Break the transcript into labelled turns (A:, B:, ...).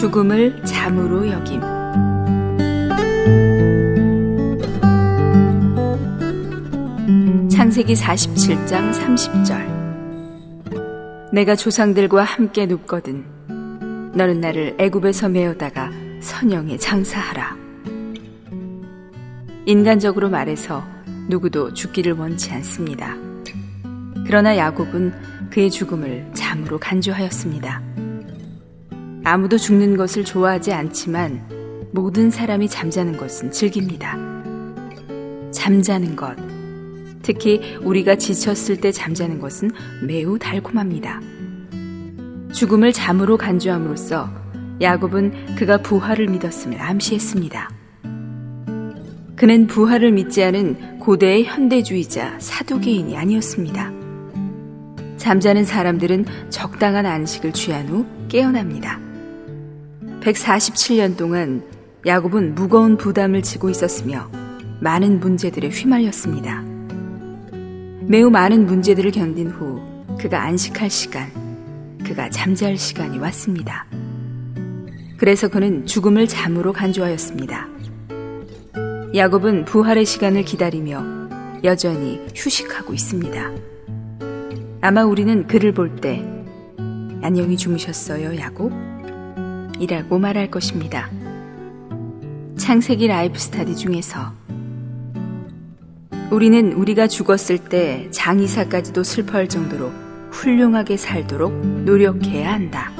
A: 죽음을 잠으로 여김. 창세기 47장 30절. 내가 조상들과 함께 눕거든. 너는 나를 애굽에서 메어다가 선영에 장사하라. 인간적으로 말해서 누구도 죽기를 원치 않습니다. 그러나 야곱은 그의 죽음을 잠으로 간주하였습니다. 아무도 죽는 것을 좋아하지 않지만 모든 사람이 잠자는 것은 즐깁니다. 잠자는 것, 특히 우리가 지쳤을 때 잠자는 것은 매우 달콤합니다. 죽음을 잠으로 간주함으로써 야곱은 그가 부활을 믿었음을 암시했습니다. 그는 부활을 믿지 않은 고대의 현대주의자 사두개인이 아니었습니다. 잠자는 사람들은 적당한 안식을 취한 후 깨어납니다. 147년 동안 야곱은 무거운 부담을 지고 있었으며 많은 문제들에 휘말렸습니다. 매우 많은 문제들을 견딘 후 그가 안식할 시간, 그가 잠잘 시간이 왔습니다. 그래서 그는 죽음을 잠으로 간주하였습니다. 야곱은 부활의 시간을 기다리며 여전히 휴식하고 있습니다. 아마 우리는 그를 볼 때 안녕히 주무셨어요, 야곱? 이라고 말할 것입니다. 창세기 라이프 스타디 중에서 우리는 우리가 죽었을 때 장이사까지도 슬퍼할 정도로 훌륭하게 살도록 노력해야 한다.